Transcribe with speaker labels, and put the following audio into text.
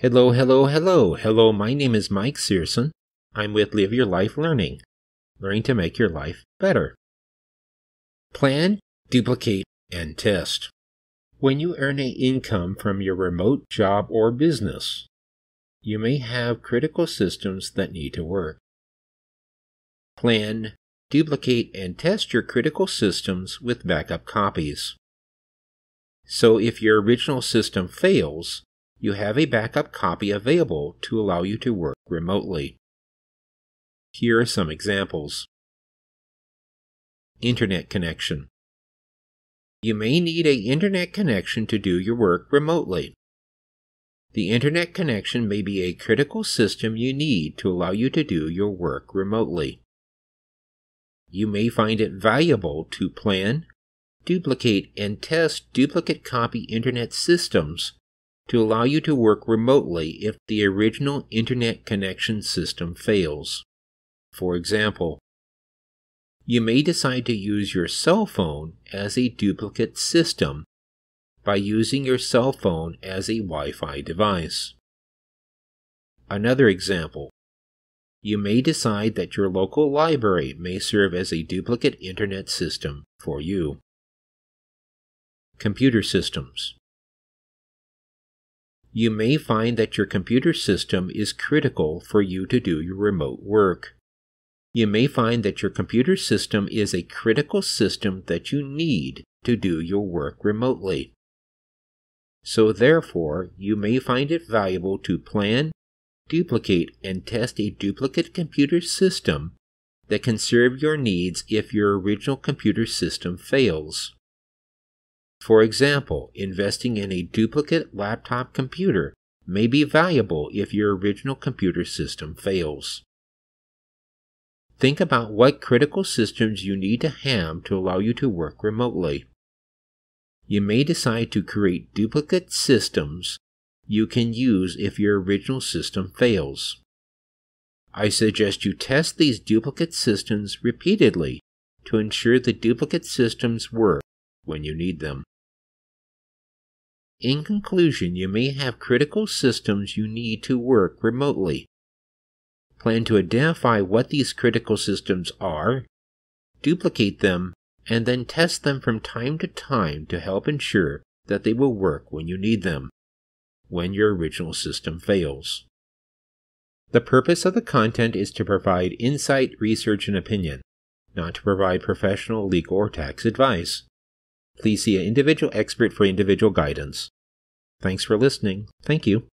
Speaker 1: Hello, hello, hello, hello. My name is Mike Searson. I'm with Live Your Life Learning, learning to make your life better. Plan, duplicate, and test. When you earn an income from your remote job or business, you may have critical systems that need to work. Plan, duplicate, and test your critical systems with backup copies. So if your original system fails, you have a backup copy available to allow you to work remotely. Here are some examples. Internet connection. You may need a internet connection to do your work remotely. The internet connection may be a critical system you need to allow you to do your work remotely. You may find it valuable to plan, duplicate, and test duplicate copy internet systems to allow you to work remotely if the original internet connection system fails. For example, you may decide to use your cell phone as a duplicate system by using your cell phone as a Wi Fi device. Another example you may decide that your local library may serve as a duplicate internet system for you. Computer systems. You may find that your computer system is critical for you to do your remote work. You may find that your computer system is a critical system that you need to do your work remotely. So, therefore, you may find it valuable to plan duplicate and test a duplicate computer system that can serve your needs if your original computer system fails. For example, investing in a duplicate laptop computer may be valuable if your original computer system fails. Think about what critical systems you need to have to allow you to work remotely. You may decide to create duplicate systems you can use if your original system fails. I suggest you test these duplicate systems repeatedly to ensure the duplicate systems work when you need them. In conclusion, you may have critical systems you need to work remotely. Plan to identify what these critical systems are, duplicate them, and then test them from time to time to help ensure that they will work when you need them when your original system fails. The purpose of the content is to provide insight, research, and opinion, not to provide professional, legal, or tax advice. Please see an individual expert for individual guidance. Thanks for listening. Thank you.